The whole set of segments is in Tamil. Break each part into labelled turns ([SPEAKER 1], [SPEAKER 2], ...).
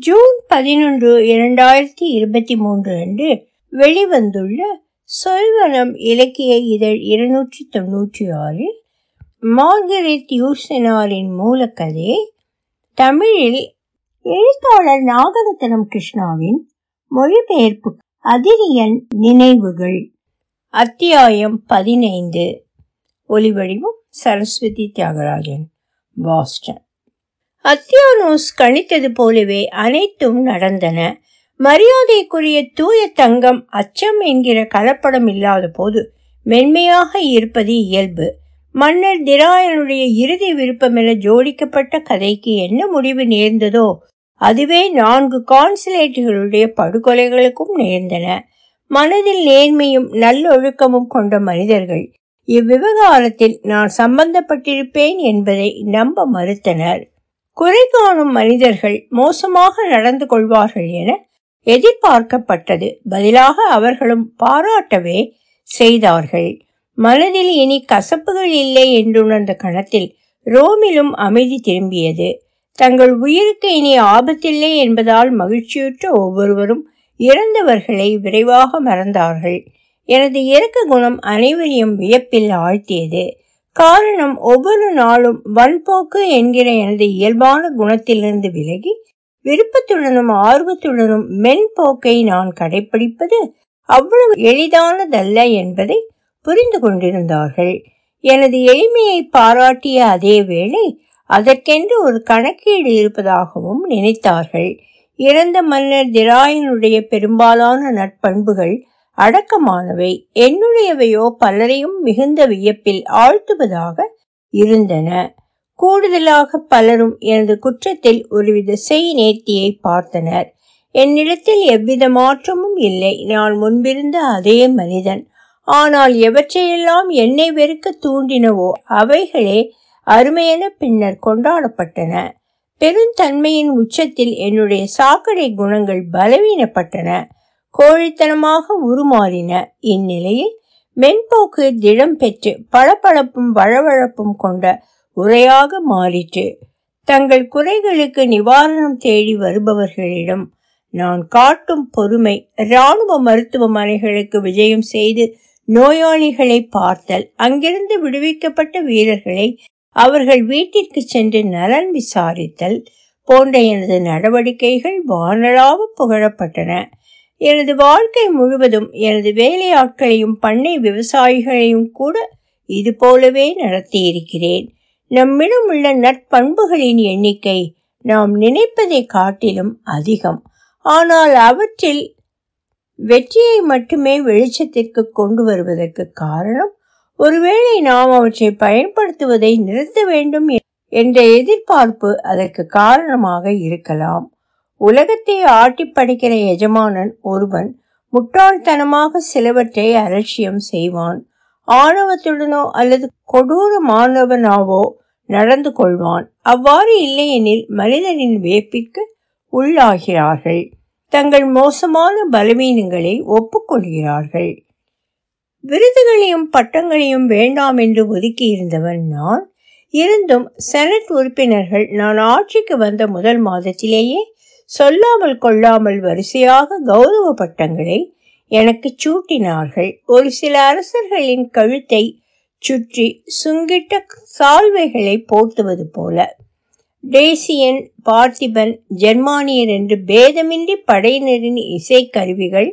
[SPEAKER 1] ஜூன் பதினொன்று இரண்டாயிரத்தி இருபத்தி மூன்று அன்று வெளிவந்துள்ள சொல்வனம் இலக்கிய இதழ் இருநூற்றி தொன்னூற்றி ஆறில் மார்கரெட் யூசனாரின் மூலக்கதையை தமிழில் எழுத்தாளர் நாகரத்னம் கிருஷ்ணாவின் மொழிபெயர்ப்பு அதிரியன் நினைவுகள் அத்தியாயம் பதினைந்து. ஒலிவடிவும் சரஸ்வதி தியாகராஜன் பாஸ்டன். அத்தியானோஸ் கணித்தது போலவே அனைத்தும் நடந்தன. மரியாதைக்குரிய தூய தங்கம் அச்சம் என்கிற கலப்படம் இல்லாத போது மென்மையாக இருப்பது இயல்பு. மன்னர் திராயனுடைய இறுதி விருப்பமென ஜோடிக்கப்பட்ட கதைக்கு என்ன முடிவு நேர்ந்ததோ அதுவே நான்கு கான்சுலேட்டுகளுடைய படுகொலைகளுக்கும் நேர்ந்தன. மனதில் நேர்மையும் நல்லொழுக்கமும் கொண்ட மனிதர்கள். இவ்விவகாரத்தில் நான் சம்பந்தப்பட்டிருப்பேன் என்பதை நம்ப மறுத்தனர். குறை காணும் மனிதர்கள் மோசமாக நடந்து கொள்வார்கள் என எதிர்பார்க்கப்பட்டது. பதிலாக அவர்களும் பாராட்டவே செய்தார்கள். மனதில் இனி கசப்புகள் இல்லை என்றுணர்ந்த கணத்தில் ரோமிலும் அமைதி திரும்பியது. தங்கள் உயிருக்கு இனி ஆபத்தில்லை என்பதால் மகிழ்ச்சியுற்ற ஒவ்வொருவரும் இறந்தவர்களை விரைவாக மறந்தார்கள். எனது இறக்க குணம் அனைவரையும் வியப்பில் ஆழ்த்தியது. காரணம் ஒவ்வொரு நாளும் வன்போக்கு என்கிற எனது இயல்பான குணத்திலிருந்து விலகி விருப்பத்துடனும் ஆர்வத்துடனும் மென்போக்கை நான் கடைபிடிப்பது அவ்வளவு எளிதானதல்ல என்பதை புரிந்து கொண்டிருந்தார்கள். எனது எளிமையை பாராட்டிய அதே வேளை அதற்கென்று ஒரு கணக்கீடு இருப்பதாகவும் நினைத்தார்கள். இறந்த மன்னர் திராயனுடைய பெரும்பாலான நட்பண்புகள் அடக்கமானவை. என்னுடையவையோ பலரையும் மிகுந்த வியப்பில் ஆழ்த்துவதாக இருந்தன. கூடுதலாக பலரும் எனது குற்றத்தில் ஒருவித செய் நேர்த்தியை பார்த்தனர். என்னிடத்தில் எவ்வித மாற்றமும் இல்லை. நான் முன்பிருந்த அதே மனிதன். ஆனால் எவற்றையெல்லாம் என்னை வெறுக்க தூண்டினவோ அவைகளே அருமையென பின்னர் கொண்டாடப்பட்டன. பெருந்தன்மையின் உச்சத்தில் என்னுடைய சாக்கடை குணங்கள் பலவீனப்பட்டன. கோழித்தனமாக உருமாறின. இந்நிலையில் மென்போக்கு திடம் பெற்று பளபளப்பும் வழவழப்பும் கொண்ட உரையாக மாறிற்று. தங்கள் குறைகளுக்கு நிவாரணம் தேடி வருபவர்களிடம் நான் காட்டும் பொறுமை இராணுவ மருத்துவமனைகளுக்கு விஜயம் செய்து நோயாளிகளை பார்த்தல் அங்கிருந்து விடுவிக்கப்பட்ட வீரர்களை அவர்கள் வீட்டிற்கு சென்று நலன் விசாரித்தல் போன்ற எனது நடவடிக்கைகள் வானளாவ புகழப்பட்டன. எனது வாழ்க்கை முழுவதும் எனது வேலையாட்களையும் பண்ணை விவசாயிகளையும் கூட இது போலவே நடத்தியிருக்கிறேன். நம்மிடம் உள்ள நற்பண்புகளின் எண்ணிக்கை நாம் நினைப்பதை காட்டிலும் அதிகம். ஆனால் அவற்றில் வெற்றியை மட்டுமே வெளிச்சத்திற்கு கொண்டு வருவதற்கு காரணம் ஒருவேளை நாம் அவற்றை பயன்படுத்துவதை நிறுத்த வேண்டும் என்ற எதிர்பார்ப்பு அதற்கு காரணமாக இருக்கலாம். உலகத்தை ஆட்டி படைக்கிற எஜமானன் ஒருவன் முட்டாள்தனமாக சிலவற்றை அலட்சியம் செய்வான். ஆணவத்துடனோ அல்லது கொடூரமானவனாவோ நடந்து கொள்வான். அவ்வாறு இல்லையெனில் மனிதனின் வேப்பிற்கு உள்ளாகிறார்கள். தங்கள் மோசமான பலவீனங்களை ஒப்புக்கொள்கிறார்கள். விருதுகளையும் பட்டங்களையும் வேண்டாம் என்று ஒதுக்கி இருந்தவன் நான். இருந்தும் செனட் உறுப்பினர்கள் நான் ஆட்சிக்கு வந்த முதல் மாதத்திலேயே சொல்லாமல் கொள்ளாமல் வரிசையாக கௌரவ பட்டங்களை எனக்கு சூட்டினார்கள். ஒரு சில அரசர்களின் கழுத்தை சுற்றி சுங்கிட்ட சால்வைகளை போர்த்துவது போல. டேசியன் பார்த்திபன் ஜெர்மானியர் என்று பேதமின்றி படையினரின் இசைக்கருவிகள்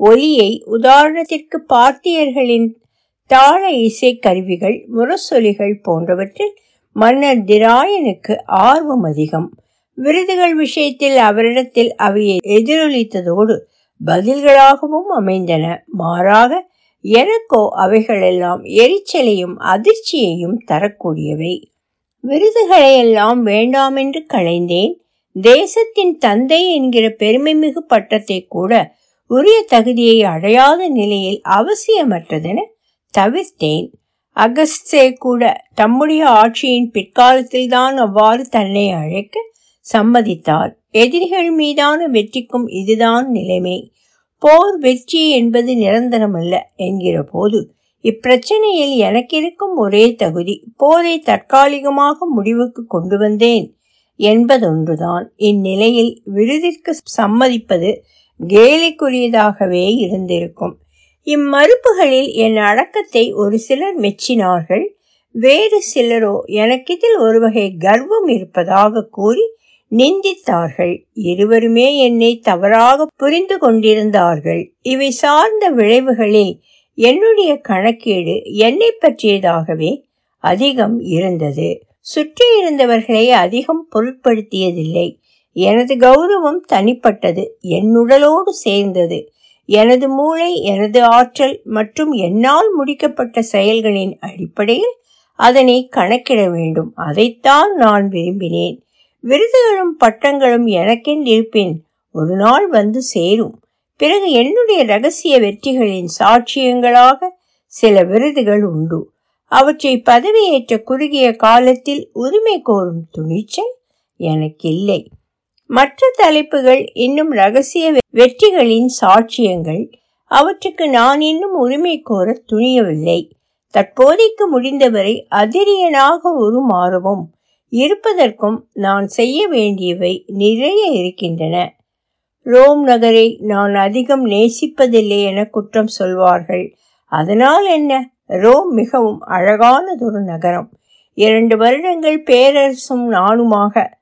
[SPEAKER 1] ஒலியை உதாரணத்திற்கு பார்த்தியர்களின் தாள இசைக்கருவிகள் முரசொலிகள் போன்றவற்றில் மன்னர் திராயனுக்கு ஆர்வம் அதிகம். விருதுகள் விஷயத்தில் அவரிடத்தில் அவை எதிரொலித்ததோடு பதில்களாகவும் அமைந்தன. மாறாக எனக்கோ அவைகளெல்லாம் எரிச்சலையும் அதிர்ச்சியையும் தரக்கூடியவை. விருதுகளையெல்லாம் வேண்டாமென்று களைந்தேன். தேசத்தின் தந்தை என்கிற பெருமைமிகு பட்டத்தை கூட உரிய தகுதியை அடையாத நிலையில் அவசியமற்றதென தவிர்த்தேன். அகஸ்தே கூட தம்முடைய ஆட்சியின் பிற்காலத்தில்தான் அவ்வாறு தன்னை அழைக்க சம்மதித்தார். எதிரிகள் மீதான வெற்றிக்கும் இதுதான் நிலைமை. போர் வெற்றி என்பது நிரந்தரமல்ல என்கிற போது இப்பிரச்சனையில் எனக்கிருக்கும் ஒரே தகுதி போரை தற்காலிகமாக முடிவுக்கு கொண்டு வந்தேன் என்பதொன்றுதான். இந்நிலையில் விருதிற்கு சம்மதிப்பது கேலிக்குரியதாகவே இருந்திருக்கும். இம்மறுப்புகளில் என் அடக்கத்தை ஒரு சிலர் மெச்சினார்கள் வேறு சிலரோ எனக்கிதில் ஒரு வகை கர்வம் இருப்பதாக கூறி நிந்தித்தார்கள். இருவருமே என்னை தவறாக புரிந்து கொண்டிருந்தார்கள். இவை சார்ந்த விளைவுகளில் என்னுடைய கணக்கீடு என்னை பற்றியதாகவே அதிகம் இருந்தது. சுற்றி இருந்தவர்களை அதிகம் பொருட்படுத்தியதில்லை. எனது கௌரவம் தனிப்பட்டது. என் உடலோடு சேர்ந்தது. எனது மூளை எனது ஆற்றல் மற்றும் என்னால் முடிக்கப்பட்ட செயல்களின் அடிப்படையில் அதனை கணக்கிட வேண்டும். அதைத்தான் நான் விரும்பினேன். விருதுகளும் பட்டங்களும் எனக்கென்றிருப்பின் ஒரு நாள் வந்து சேரும். பிறகு என்னுடைய ரகசிய வெற்றிகளின் சாட்சியங்களாக சில விருதுகள் உண்டு. அவற்றை பதவியேற்ற குறுகிய காலத்தில் உரிமை கோரும் துணிச்சல் எனக்கில்லை. மற்ற தலைப்புகள் இன்னும் ரகசிய வெற்றிகளின் சாட்சியங்கள். அவற்றுக்கு நான் இன்னும் உரிமை கோர துணியவில்லை. தற்போதைக்கு முடிந்தவரை அதிரியனாக உருமாறவும். இருப்பதற்கும் நான் செய்ய வேண்டியவை நிறைய இருக்கின்றன. ரோம் நகரை நான் அதிகம் நேசிப்பதில்லை என குற்றம் சொல்வார்கள். அதனால் என்ன? ரோம் மிகவும் அழகானதொரு நகரம். இரண்டு வருடங்கள் பேரரசும் நானுமாக.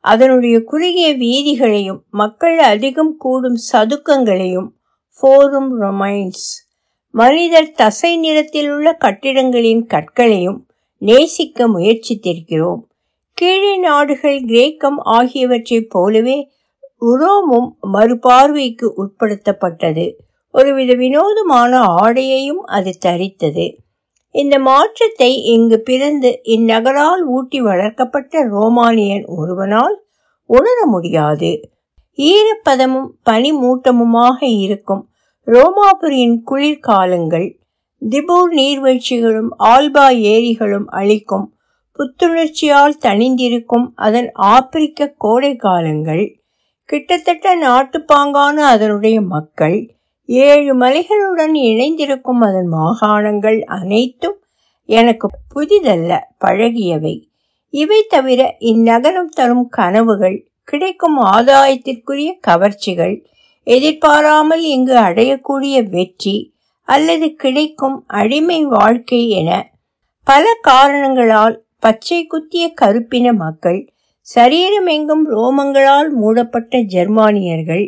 [SPEAKER 1] அதனுடைய குறுகிய வீதிகளையும் மக்கள் அதிகம் கூடும் சதுக்கங்களையும் ஃபோரும் ரொமைன்ஸ் மனிதர் தசை நிறத்தில் உள்ள கட்டிடங்களின் கற்களையும் நேசிக்க முயற்சித்திருக்கிறோம். கீழே நாடுகள் கிரேக்கம் ஆகியவற்றைப் போலவே உரோமும் மறுபார்வைக்கு உட்படுத்தப்பட்டது. ஒருவித வினோதமான ஆடையையும் அது தரித்தது. இந்த மாற்றத்தை இங்கு பிறந்து இந்நகரால் ஊட்டி வளர்க்கப்பட்ட ரோமானியன் ஒருவனால் உணர முடியாது. ஈரப்பதமும் பனிமூட்டமுமாக இருக்கும் ரோமாபுரியின் குளிர்காலங்கள் திபூர் நீர்வீழ்ச்சிகளும் ஆல்பா ஏரிகளும் அளிக்கும் புத்துணர்ச்சியால் தணிந்திருக்கும் அதன் ஆப்பிரிக்க கோடை காலங்கள் கிட்டத்தட்ட நாட்டுப்பாங்கான அதனுடைய மக்கள் ஏழு மலைகளுடன் இணைந்திருக்கும் அதன் மாகாணங்கள் அனைத்தும் எனக்கு புதிதல்ல பழகியவை. இவை தவிர இந்நகரம் தரும் கனவுகள் கிடைக்கும் ஆதாயத்திற்குரிய கவர்ச்சிகள் எதிர்பாராமல் இங்கு அடையக்கூடிய வெற்றி அல்லது கிடைக்கும் அடிமை வாழ்க்கை என பல காரணங்களால் பச்சை குத்திய கருப்பின மக்கள் சரீரமெங்கும் ரோமங்களால் மூடப்பட்ட ஜெர்மானியர்கள்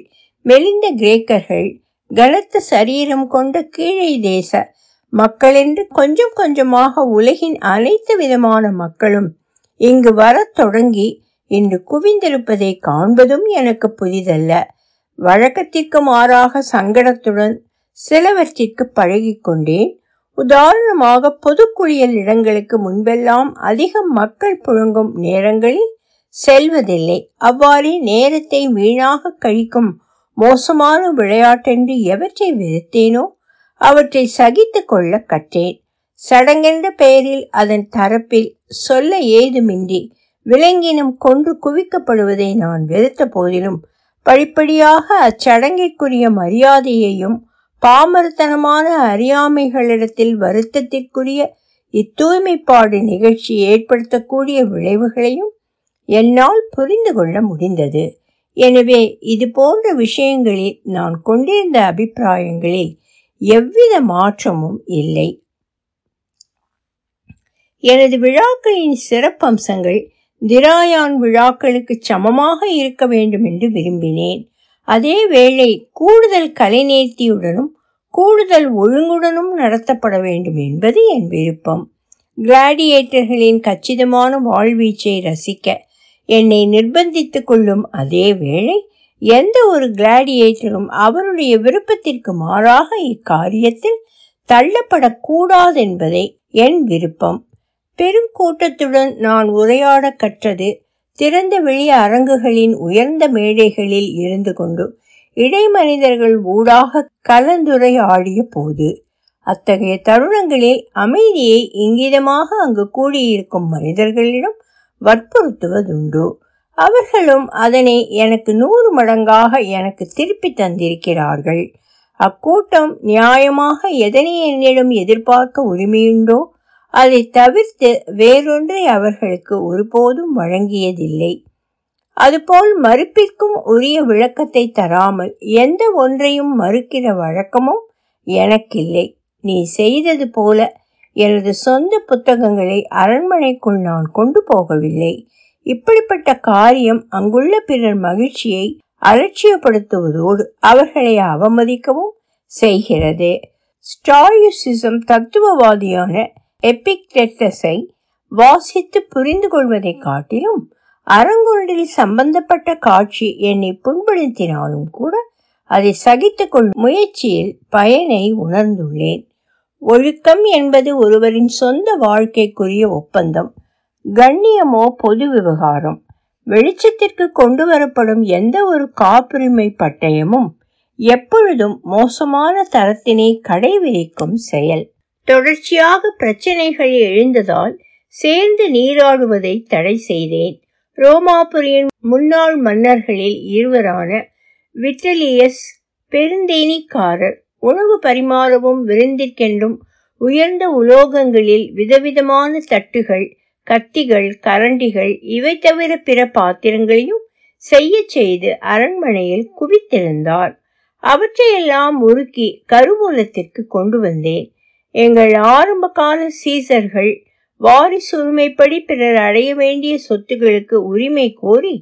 [SPEAKER 1] மெலிந்த கிரேக்கர்கள் கனத்த சரீரம் கொண்ட கீழே தேச மக்களென்று கொஞ்சம் கொஞ்சமாக உலகின் அனைத்து விதமான மக்களும் இங்கு வரத் தொடங்கி இன்று குவிந்திருப்பதை காண்பதும் எனக்கு புதிதல்ல. வழக்கத்திற்கு மாறாக சங்கடத்துடன் சிலவற்றிற்கு பழகிக்கொண்டேன். உதாரணமாக பொது குளியல் இடங்களுக்கு முன்பெல்லாம் அதிகம் மக்கள் புழங்கும் நேரங்களில் செல்வதில்லை. அவ்வாறே நேரத்தை வீணாக கழிக்கும் மோசமான விளையாட்டென்று எவற்றை வெறுத்தேனோ அவற்றை சகித்து கொள்ள கற்றேன். சடங்கென்ற பெயரில் அதன் தரப்பில் சொல்ல ஏதுமின்றி விலங்கினம் கொன்று குவிக்கப்படுவதை நான் வெறுத்த போதிலும் படிப்படியாக அச்சடங்கிற்குரிய மரியாதையையும் பாமரத்தனமான அறியாமைகளிடத்தில் வருத்தத்திற்குரிய இத்தூய்மைப்பாடு நிகழ்ச்சி ஏற்படுத்தக்கூடிய விளைவுகளையும் என்னால் புரிந்து கொள்ள முடிந்தது. எனவே இது போன்ற விஷயங்களில் நான் கொண்டிருந்த அபிப்பிராயங்களில் எவ்வித மாற்றமும் இல்லை. எனது விழாக்களின் சிறப்பம்சங்கள் திராயான் விழாக்களுக்கு சமமாக இருக்க வேண்டும் என்று விரும்பினேன். அதே வேளை கூடுதல் கலைநேர்த்தியுடனும் கூடுதல் ஒழுங்குடனும் நடத்தப்பட வேண்டும் என்பது என் விருப்பம். கிளாடியேட்டர்களின் கச்சிதமான வாழ்வீச்சை ரசிக்க என்னை நிர்பந்தித்துக் கொள்ளும் அதே வேளை எந்த ஒரு கிளாடியேட்டரும் அவருடைய விருப்பத்திற்கு மாறாக இக்காரியத்தில் தள்ளப்படக்கூடாதென்பதை என் விருப்பம். பெருங்கூட்டத்துடன் நான் உரையாட கற்றது திறந்த வெளி அரங்குகளின் உயர்ந்த மேடைகளில் இருந்து கொண்டு இடைமனிதர்கள் ஊடாக கலந்துரையாடிய போது அத்தகைய தருணங்களில் அமைதியை இங்கிதமாக அங்கு கூடியிருக்கும் மனிதர்களிடம் வற்புறுத்துவதுண்டு. அவர்களும் அதனை எனக்கு நூறு மடங்காக எனக்கு திருப்பி தந்திருக்கிறார்கள். அக்கூட்டம் நியாயமாக எதனை என்னிடம் எதிர்பார்க்க உரிமையுண்டோ? அதை தவிர்த்து வேறொன்றை அவர்களுக்கு ஒருபோதும் வழங்கியதில்லை. அதுபோல் மறுப்பிற்கும் உரிய விளக்கத்தை தராமல் எந்த ஒன்றையும் மறுக்கிற வழக்கமும் எனக்கில்லை. நீ செய்தது போல எனது சொந்த புத்தகங்களை அரண்மனைக்குள் நான் கொண்டு போகவில்லை. இப்படிப்பட்ட காரியம் அங்குள்ள பிறர் மகிழ்ச்சியை அலட்சியப்படுத்துவதோடு அவர்களை அவமதிக்கவும் செய்கிறது. ஸ்டாயுசிசம் தத்துவவாதியான எபிக்டெட்டஸை வாசித்து புரிந்து கொள்வதை காட்டிலும் அரங்குண்டில் சம்பந்தப்பட்ட காட்சி என்னை புண்படுத்தினாலும் கூட அதை சகித்துக் முயற்சியில் பயனை உணர்ந்துள்ளேன். ஒழுக்கம் என்பது ஒருவரின் சொந்த வாழ்க்கைக்குரிய ஒப்பந்தம் கண்ணியமோ பொது விவகாரம். வெளிச்சத்திற்கு கொண்டு வரப்படும் எந்த ஒரு காப்புரிமை பட்டயமும் எப்பொழுதும் மோசமான தரத்தினை கடைவிதிக்கும் செயல். தொடர்ச்சியாக பிரச்சனைகள் எழுந்ததால் சேர்ந்து நீராடுவதை தடை செய்தேன். ரோமாபுரியின் முன்னாள் மன்னர்களில் இருவரான விட்டலியஸ் பெருந்தேனிக்காரர் உணவு பரிமாறவும் விருந்திற்கென்றும் உயர்ந்த உலோகங்களில் விதவிதமான தட்டுகள் கத்திகள் கரண்டிகள் இவை தவிர பிற பாத்திரங்களையும் செய்ய செய்து அரண்மனையில் குவித்திருந்தார். அவற்றையெல்லாம் உருக்கி கருவூலத்திற்கு கொண்டு வந்தேன். எங்கள் ஆரம்ப கால சீசர்கள் வாரிசுரிமைப்படி பிறர் அடைய வேண்டிய சொத்துகளுக்கு உரிமை கோரி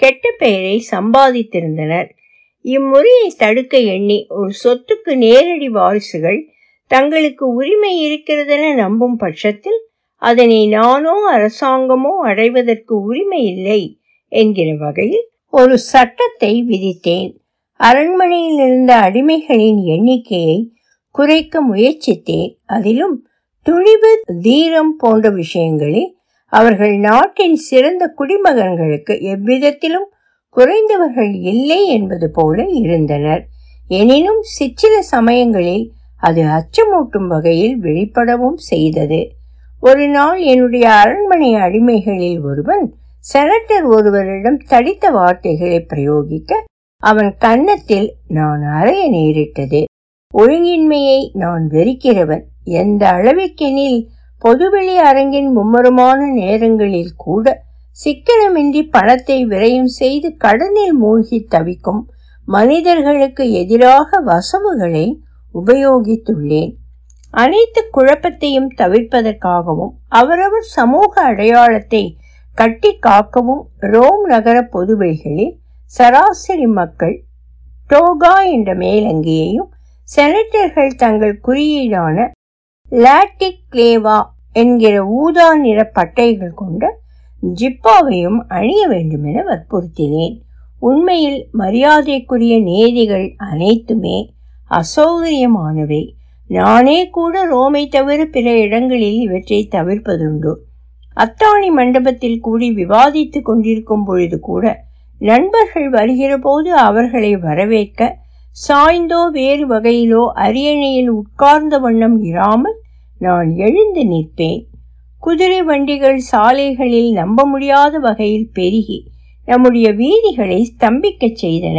[SPEAKER 1] கெட்ட பெயரை சம்பாதித்திருந்தனர். இம்முறையை தடுக்க எண்ணி ஒரு சொத்துக்கு நேரடி வாரிசுகள் தங்களுக்கு உரிமை இருக்கிறதென நம்பும் பட்சத்தில் அதனை நானோ அரசாங்கமோ அடைவதற்கு உரிமை இல்லை என்கிற வகையில் ஒரு சட்டத்தை விதித்தேன். அரண்மனையில் இருந்த அடிமைகளின் எண்ணிக்கையை குறைக்க முயற்சித்தேன். அதிலும் துணிவு தீரம் போன்ற விஷயங்களில் அவர்கள் நாட்டின் சிறந்த குடிமகன்களுக்கு எவ்விதத்திலும் குறைந்தவர்கள் இல்லை என்பது போல இருந்தனர். எனினும் சிற்சில சமயங்களில் அது அச்சமூட்டும் வகையில் வெளிப்படவும் செய்தது. ஒரு நாள் என்னுடைய அரண்மனை அடிமைகளில் ஒருவன் செனட்டர் ஒருவரிடம் தடித்த வார்த்தைகளை பிரயோகிக்க அவன் கன்னத்தில் நான் அறைய நேரிட்டது. ஒழுங்கின்மையை நான் வெறுக்கிறவன். எந்த அளவிற்கெனில் பொதுவெளி அரங்கின் மும்முரமான நேரங்களில் கூட சிக்கனமின்றி பணத்தை விரயம் செய்து கடனில் மூழ்கி தவிக்கும் மனிதர்களுக்கு எதிராக வசவுகளை உபயோகித்துள்ளேன். அனைத்து குழப்பத்தையும் தவிர்ப்பதற்காகவும் அவரவர் சமூக அடையாளத்தை கட்டி காக்கவும் ரோம் நகர பொதுவெளிகளில் சராசரி மக்கள் டோகா என்ற மேலங்கியையும் செனட்டர்கள் தங்கள் குறியீடான லாட்டிக் கிளேவா என்கிற ஊதா நிற பட்டைகள் கொண்ட ஜிப்பாவையும் அணிய வேண்டும் என வற்புறுத்தினேன். உண்மையில் மரியாதைக்குரிய நேதிகள் அனைத்துமே அசௌகரியமானவை. நானே கூட ரோமை தவிர பிற இடங்களில் இவற்றை தவிர்ப்பதுண்டு. அத்தாணி மண்டபத்தில் கூடி விவாதித்துக் கொண்டிருக்கும் பொழுது கூட நண்பர்கள் வருகிற போது அவர்களை வரவேற்க சாய்ந்தோ வேறு வகையிலோ அரியணையில் உட்கார்ந்த வண்ணம் இராமல் நான் எழுந்து நிற்பேன். குதிரை வண்டிகள் சாலைகளில் நம்ப முடியாத வகையில் பெருகி நம்முடைய வீதிகளை ஸ்தம்பிக்கச் செய்தன.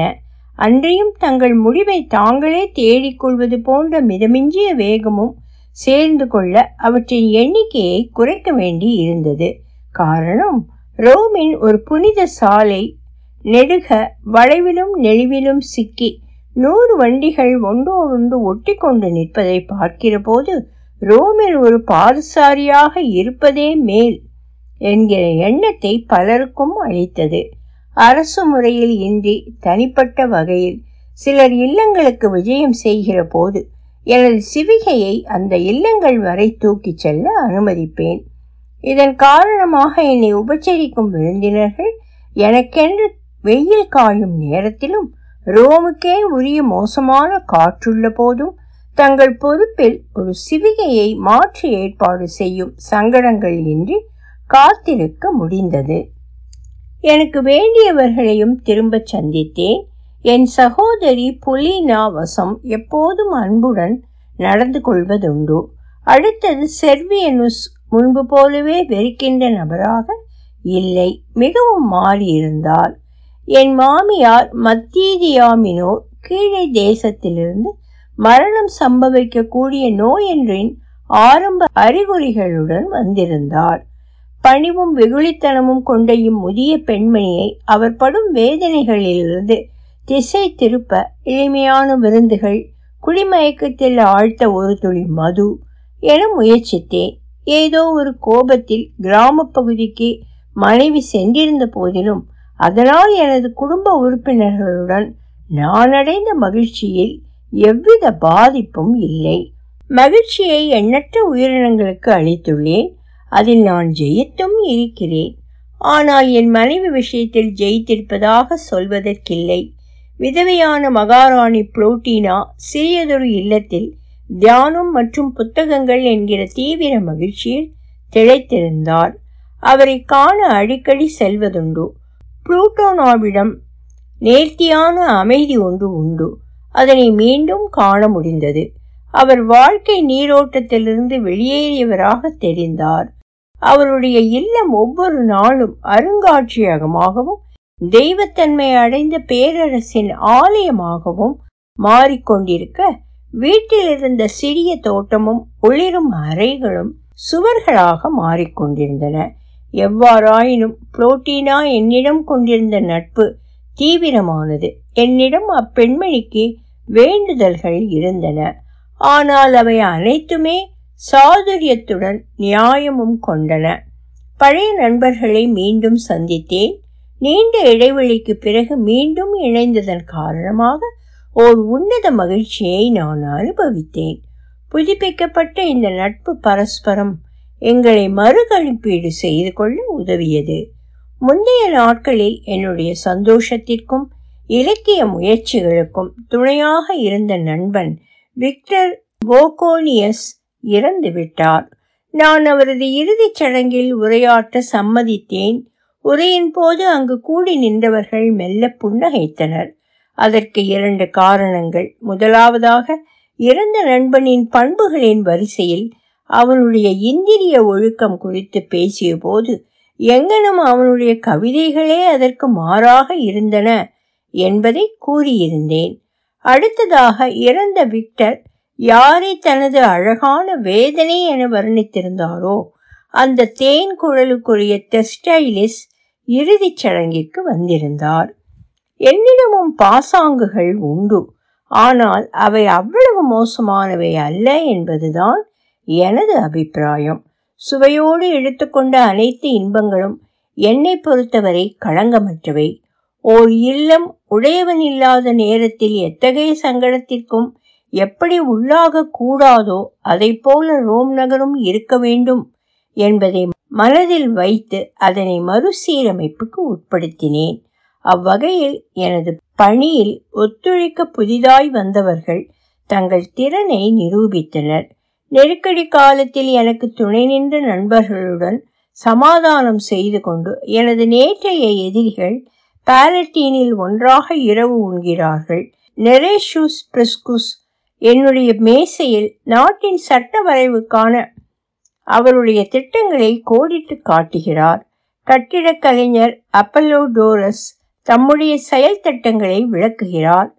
[SPEAKER 1] அன்றையும் தங்கள் முடிவை தாங்களே தேடிக்கொள்வது போன்ற மிதமிஞ்சிய வேகமும் சேர்ந்து கொள்ள அவற்றின் எண்ணிக்கையை குறைக்க வேண்டி இருந்தது. காரணம் ரோமின் ஒரு புனித சாலை நெடுக வளைவிலும் நெளிவிலும் சிக்கி நூறு வண்டிகள் ஒன்றோடொன்று ஒட்டி கொண்டு நிற்பதை பார்க்கிற போது ரோமில் ஒரு பாதசாரியாக இருப்பதே மேல் என்கிற எண்ணத்தை பலருக்கும் அளித்தது. அரசு முறையில் இன்றி தனிப்பட்ட வகையில் சிலர் இல்லங்களுக்கு விஜயம் செய்கிற போது எனது சிவிகையை அந்த இல்லங்கள் வரை தூக்கிச் செல்ல அனுமதிப்பேன். இதன் காரணமாக என்னை உபச்சரிக்கும் விருந்தினர்கள் எனக்கென்று வெயில் காயும் நேரத்திலும் ரோமுக்கே உரிய மோசமான காற்றுள்ள போதும் தங்கள் பொறுப்பில் ஒரு சிவிகையை மாற்று ஏற்பாடு செய்யும் சங்கடங்கள் இன்றி காத்திருக்க முடிந்தது. எனக்கு வேண்டியவர்களையும் திரும்பச் சந்தித்தேன். என் சகோதரி புலினா வசம் எப்போதும் அன்புடன் நடந்து கொள்வதுண்டு. அடுத்தது செர்வியனுஸ் முன்பு போலவே வெறுக்கின்ற நபராக இல்லை மிகவும் மாறியிருந்தார் என் மாமியார் மத்தீதியாமினோ கீழே தேசத்திலிருந்து மரணம் சம்பவிக்கக்கூடிய நோயொன்றின் ஆரம்ப அறிகுறிகளுடன் வந்திருந்தார். பணிவும் வெகுளித்தனமும் கொண்ட இம்முதிய பெண்மணியை அவர் படும் வேதனைகளிலிருந்து திசை திருப்ப எளிமையான விருந்துகள் குடிமயக்கத்தில் ஆழ்த்த ஒரு துளி மது என முயற்சித்தேன். ஏதோ ஒரு கோபத்தில் கிராம பகுதிக்கு மனைவி சென்றிருந்த போதிலும் அதனால் எனது குடும்ப உறுப்பினர்களுடன் நான் அடைந்த மகிழ்ச்சியில் எவ்வித பாதிப்பும் இல்லை. மகிழ்ச்சியை எண்ணற்ற உயிரினங்களுக்கு அளித்துள்ளேன். அதில் நான் ஜெயித்தும் இருக்கிறேன். ஆனால் என் மனைவி விஷயத்தில் ஜெயித்திருப்பதாக சொல்வதற்கில்லை. விதவையான மகாராணி புளோட்டினா சிறியதொரு இல்லத்தில் தியானம் மற்றும் புத்தகங்கள் என்கிற தீவிர மகிழ்ச்சியில் திளைத்திருந்தார் அவரை காண அடிக்கடி செல்வதுண்டு? புளூட்டோனாவிடம் நேர்த்தியான அமைதி ஒன்று உண்டு. அதனை மீண்டும் காண முடிந்தது. அவர் வாழ்க்கை நீரோட்டத்திலிருந்து வெளியேறியவராக தெரிந்தார். அவருடைய இல்லம் ஒவ்வொரு நாளும் அருங்காட்சியகமாகவும் தெய்வத்தன்மை அடைந்த பேரரசின் ஆலயமாகவும் மாறிக்கொண்டிருக்க வீட்டில் இருந்த சிறிய தோட்டமும் ஒளிரும் அறைகளும் சுவர்களாக மாறிக்கொண்டிருந்தன. எவ்வாறாயினும் புரோட்டீனா என்னிடம் கொண்டிருந்த நட்பு தீவிரமானது. என்னிடம் அப்பெண்மணிக்கு வேண்டுதல்கள் இருந்தன. ஆனால் அவை அனைத்துமே சாதுரியத்துடன் நியாயமும் கொண்டன. பழைய நண்பர்களை மீண்டும் சந்தித்தேன். நீண்ட இடைவெளிக்கு பிறகு மீண்டும் இணைந்ததன் காரணமாக ஓர் உன்னத மகிழ்ச்சியை நான் அனுபவித்தேன். புதுப்பிக்கப்பட்ட இந்த நட்பு பரஸ்பரம் எங்களை மறுகணிப்பீடு செய்து கொள்ள உதவியது. முந்தைய நாட்களில் என்னுடைய சந்தோஷத்திற்கும் இலக்கிய முயற்சிகளுக்கும் துணையாக இருந்த நண்பன் விக்டர் போகோனியஸ் இறந்து விட்டார். நான் அவரது இறுதிச் சடங்கில் உரையாற்ற சம்மதித்தேன். உரையின் போது அங்கு கூடி நின்றவர்கள் மெல்ல புன்னகைத்தனர். அதற்கு இரண்டு காரணங்கள். முதலாவதாக இறந்த நண்பனின் பண்புகளின் வரிசையில் அவனுடைய இந்திரிய ஒழுக்கம் குறித்து பேசிய போது எங்கனும் அவனுடைய கவிதைகளே அதற்கு மாறாக இருந்தன என்பதை கூறியிருந்தேன். அடுத்ததாக இறந்த விக்டர் யாரை தனது அழகான வேதனை என வர்ணித்திருந்தாரோ அந்த தேன் குழலுக்குரிய டெஸ்டைலிஸ் இறுதிச் சடங்கிற்கு வந்திருந்தார். என்னிடமும் பாசாங்குகள் உண்டு ஆனால் அவை அவ்வளவு மோசமானவை அல்ல என்பதுதான் எனது அபிப்பிராயம். சுவையோடு எடுத்துக்கொண்ட அனைத்து இன்பங்களும் என்னை பொறுத்தவரை களங்கமற்றவை. ஓர் இல்லம் உடையவன் இல்லாத நேரத்தில் எத்தகைய சங்கடத்திற்கும் எப்படி உள்ளாக கூடாதோ அதை போல ரோம் நகரும் இருக்க வேண்டும் என்பதை மனதில் வைத்து அதனை மறுசீரமைப்புக்கு உட்படுத்தினேன். அவ்வகையில் எனது பணியில் ஒத்துழைக்க புதிதாய் வந்தவர்கள் தங்கள் திறனை நிரூபித்தனர். நெருக்கடி காலத்தில் எனக்கு துணை நின்ற நண்பர்களுடன் சமாதானம் செய்து கொண்டு எனது நேற்றைய எதிரிகள் பாலட்டீனில் ஒன்றாக இரவு உண்கிறார்கள். நெரேஷூஸ் பிரிஸ்குஸ் என்னுடைய மேசையில் நாட்டின் சட்ட வரைவுக்கான அவருடைய திட்டங்களை கோடிட்டு காட்டுகிறார். கட்டிடக் கலைஞர் அப்பல்லோடோரஸ் தம்முடைய செயல் திட்டங்களை விளக்குகிறார்.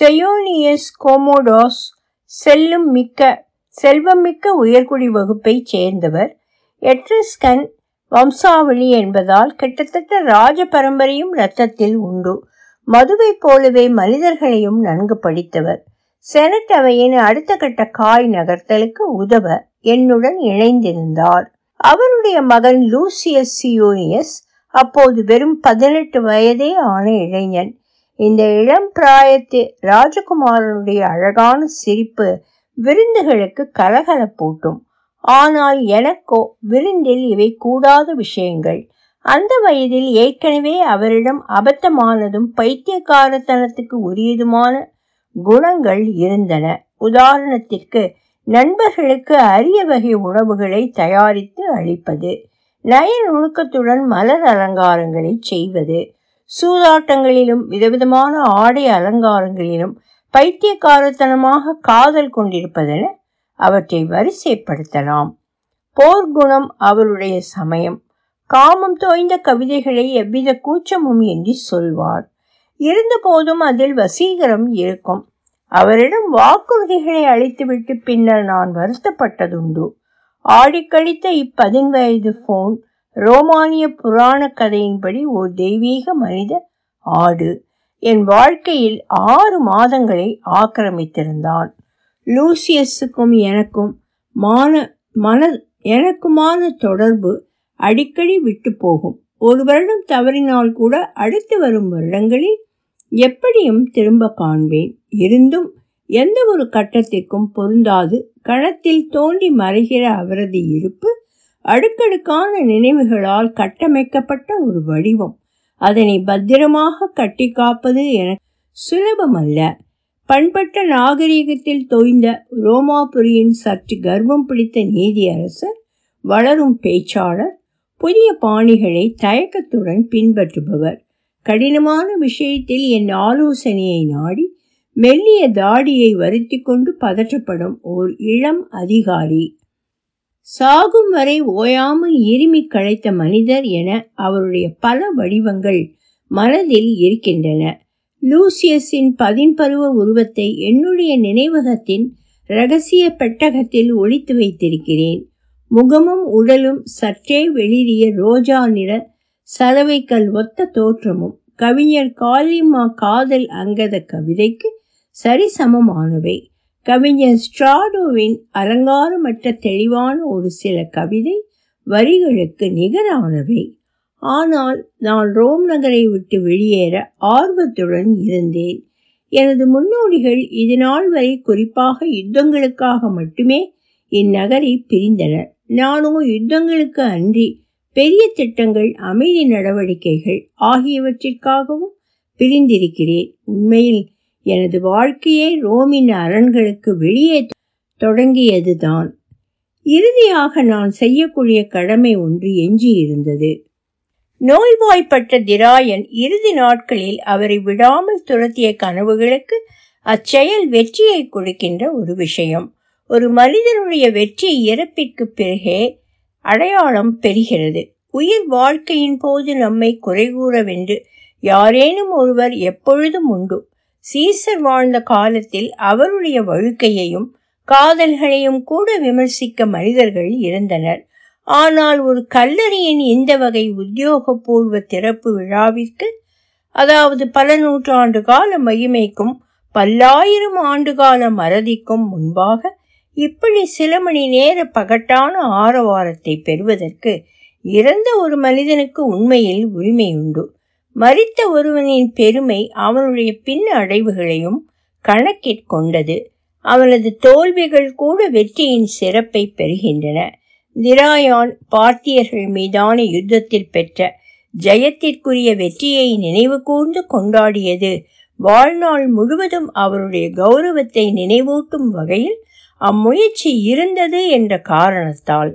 [SPEAKER 1] செயோனியஸ் கோமோடாஸ் செல்லும் மிக்க செல்வம் மிக்க உயர்குடி வகுப்பைச் சேர்ந்தவர். எட்ரஸ்கன் வம்சாவளி என்பதால் கிட்டத்தட்ட ராஜ பரம்பரையும் இரத்தத்தில் உண்டு. மதுவை போலவே மனிதர்களையும் நன்கு படித்தவர். செனட் அவையின் அடுத்த கட்ட காய் நகர்த்தலுக்கு உதவ என்னுடன் இணைந்திருந்தார். அவருடைய மகன் லூசியஸ் சியோனியஸ் அப்போது வெறும் பதினெட்டு வயதே ஆன இளைஞன். இந்த இளம் பிராயத்து ராஜகுமாரனுடைய அழகான சிரிப்பு விருந்துகளுக்கு கலகலப்பூட்டும் ஆனால் எனக்கோ விருந்தில் இவை கூடாத விஷயங்கள். அந்த வயதில் ஏற்கனவே அவரிடம் அபத்தமானதும் பைத்தியக்காரத்தனத்துக்கு உரியதுமான குணங்கள் இருந்தன. உதாரணத்திற்கு நண்பர்களுக்கு அரிய வகை உணவுகளை தயாரித்து அளிப்பது நய நுணுக்கத்துடன் மலர் அலங்காரங்களை செய்வது சூதாட்டங்களிலும் விதவிதமான ஆடை அலங்காரங்களிலும் பைத்தியக்காரத்தனமாக காதல் கொண்டிருப்பதென அவற்றை வரிசைப்படுத்தலாம். போர்க்குணம் அவருடைய சமயம். காமம் தோய்ந்த கவிதைகளை எவ்வித கூச்சமும் என்று சொல்வார். இருந்தபோதும் அதில் வசீகரம் இருக்கும். அவரிடம் வாக்குறுதிகளை அளித்துவிட்டு பின்னர் நான் வருத்தப்பட்டதுண்டு. ஆடிக்கழித்த இப்பதின்வயது போன் ரோமானிய புராண கதையின்படி ஓர் தெய்வீக மனித ஆடு. என் வாழ்க்கையில் ஆறு மாதங்களை ஆக்கிரமித்திருந்தான். லூசியஸுக்கும் எனக்கும் மான மன எனக்குமான தொடர்பு அடிக்கடி விட்டு போகும். ஒரு வருடம் தவறினால் கூட அடுத்து வரும் வருடங்களில் எப்படியும் திரும்ப காண்பேன். இருந்தும் எந்த ஒரு கட்டத்திற்கும் பொருந்தாது. கணத்தில் தோண்டி மறைகிற அவரது இருப்பு அடுக்கடுக்கான நினைவுகளால் கட்டமைக்கப்பட்ட ஒரு வடிவம். அதனை பத்திரமாக கட்டி காப்பது என சுலபமல்ல. பண்பட்ட நாகரிகத்தில் தோய்ந்த ரோமாபுரியின் சற்று கர்வம் பிடித்த நீதியரசர் வளரும் பேச்சாளர் புதிய பாணிகளை தயக்கத்துடன் பின்பற்றுபவர். கடினமான விஷயத்தில் என் ஆலோசனையை நாடி மெல்லிய தாடியை வருத்தி கொண்டு பதற்றப்படும் ஓர் இளம் அதிகாரி. சாகும் வரை ஓயாமல் இருமி களைத்த மனிதர் என அவருடைய பல வடிவங்கள் மனதில் இருக்கின்றன. லூசியஸின் பதின்பருவ உருவத்தை என்னுடைய நினைவகத்தின் ரகசிய பெட்டகத்தில் ஒழித்து வைத்திருக்கிறேன். முகமும் உடலும் சற்றே வெளிரிய ரோஜா நிற சலவைக்கல் ஒத்த தோற்றமும் கவிஞர் காலிமா காதல் அங்கத கவிதைக்கு சரிசமமானவை. கவிஞர் ஸ்ட்ராடோவின் அலங்காரமற்ற தெளிவான ஒரு சில கவிதை வரிகளுக்கு நிகரானவை. ஆனால் நான் ரோம் நகரை விட்டு வெளியேற ஆர்வத்துடன் இருந்தேன். எனது முன்னோடிகள் இது நாள் வரை குறிப்பாக யுத்தங்களுக்காக மட்டுமே இந்நகரை பிரிந்தனர். நானோ யுத்தங்களுக்கு அன்றி பெரிய திட்டங்கள் அமைதி நடவடிக்கைகள் ஆகியவற்றிற்காகவும் பிரிந்திருக்கிறேன். உண்மையில் எனது வாழ்க்கையே ரோமின் அரண்களுக்கு வெளியே தொடங்கியதுதான். இறுதியாக நான் செய்யக்கூடிய கடமை ஒன்று எஞ்சி இருந்தது நோய்வாய்ப்பட்ட திராயன் இறுதி நாட்களில் அவரை விடாமல் துரத்திய கனவுகளுக்கு அச்செயல் வெற்றியை கொடுக்கின்ற ஒரு விஷயம். ஒரு மனிதனுடைய வெற்றி இறப்பிற்கு பிறகே அடையாளம் பெறுகிறது. உயிர் வாழ்க்கையின் போது நம்மை குறைகூறவென்று யாரேனும் ஒருவர் எப்பொழுதும் உண்டு. சீசர் வாழ்ந்த காலத்தில் அவருடைய வழுக்கையையும் காதல்களையும் கூட விமர்சிக்க மனிதர்கள் இருந்தனர். ஆனால் ஒரு கல்லறையின் இந்த வகை உத்தியோகபூர்வ திறப்பு விழாவிற்கு அதாவது பல நூற்றாண்டு கால மகிமைக்கும் பல்லாயிரம் ஆண்டுகால மறதிக்கும் முன்பாக இப்படி சில மணி நேர பகட்டான ஆரவாரத்தை பெறுவதற்கு இறந்த ஒரு மனிதனுக்கு உண்மையில் உரிமையுண்டு. மறித்த ஒருவனின் பெருமை அவனுடைய பின் அடைவுகளையும் கணக்கிற்கொண்டது அவனது தோல்விகள் கூட வெற்றியின் சிறப்பை பெறுகின்றன. திராயான் பார்த்தியர்கள் மீதான யுத்தத்தில் பெற்ற ஜெயத்திற்குரிய வெற்றியை நினைவு கூர்ந்து கொண்டாடியது. வாழ்நாள் முழுவதும் அவருடைய கௌரவத்தை நினைவூட்டும் வகையில் அம்முயற்சி இருந்தது என்ற காரணத்தால்.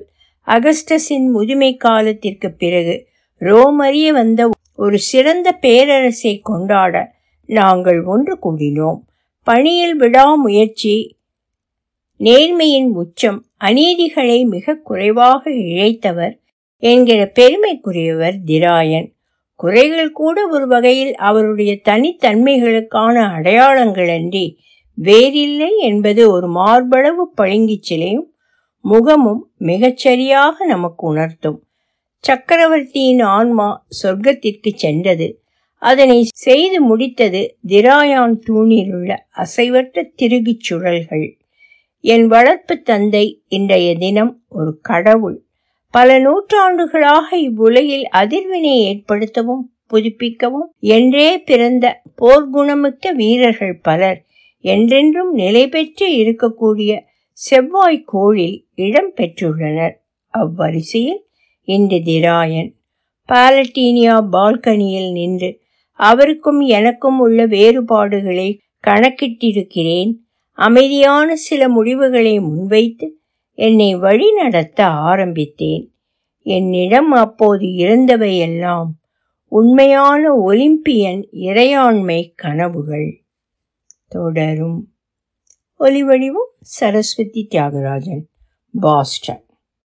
[SPEAKER 1] அகஸ்டஸின் முதுமை காலத்திற்கு பிறகு ரோமறிய வந்த ஒரு சிறந்த பேரரசை கொண்டாட நாங்கள் ஒன்று கூடினோம். பணியில் விடாமுயற்சி நேர்மையின் உச்சம் அநீதிகளை மிக குறைவாக இழைத்தவர் என்கிற பெருமைக்குரியவர் திராயன். குறைகள் கூட ஒரு வகையில் அவருடைய தனித்தன்மைகளுக்கான அடையாளங்களன்றி வேறில்லை என்பது ஒரு மார்பளவு பளிங்கிச் சிலையும் முகமும் மிகச்சரியாக நமக்கு உணர்த்தும். சக்கரவர்த்தியின் ஆன்மா சொர்க்கத்திற்கு சென்றது. அதனை செய்து முடித்தது திராயான் தூணிலுள்ள அசைவற்ற திருகுச் சுழல்கள். என் வளர்ப்பு தந்தை இன்றைய தினம் ஒரு கடவுள். பல நூற்றாண்டுகளாக இவ்வுலகில் அதிர்வினை ஏற்படுத்தவும் புதுப்பிக்கவும் என்றே பிறந்த போர்க்குணமிக்க வீரர்கள் பலர் என்றென்றும் நிலை பெற்று இருக்கக்கூடிய செவ்வாய் கோளில் இடம் பெற்றுள்ளனர். அவ்வரிசையில் இன்று திராயன். பாலட்டீனியா பால்கனியில் நின்று அவருக்கும் எனக்கும் உள்ள வேறுபாடுகளை கணக்கிட்டிருக்கிறேன். அமைதியான சில முடிவுகளை முன்வைத்து என்னை வழி நடத்த ஆரம்பித்தேன். என்னிடம் அப்போது இருந்தவையெல்லாம் உண்மையான ஒலிம்பியன் இறையாண்மை கனவுகள். தொடரும். ஒலிவடிவும் சரஸ்வதி தியாகராஜன் பாஸ்டன்.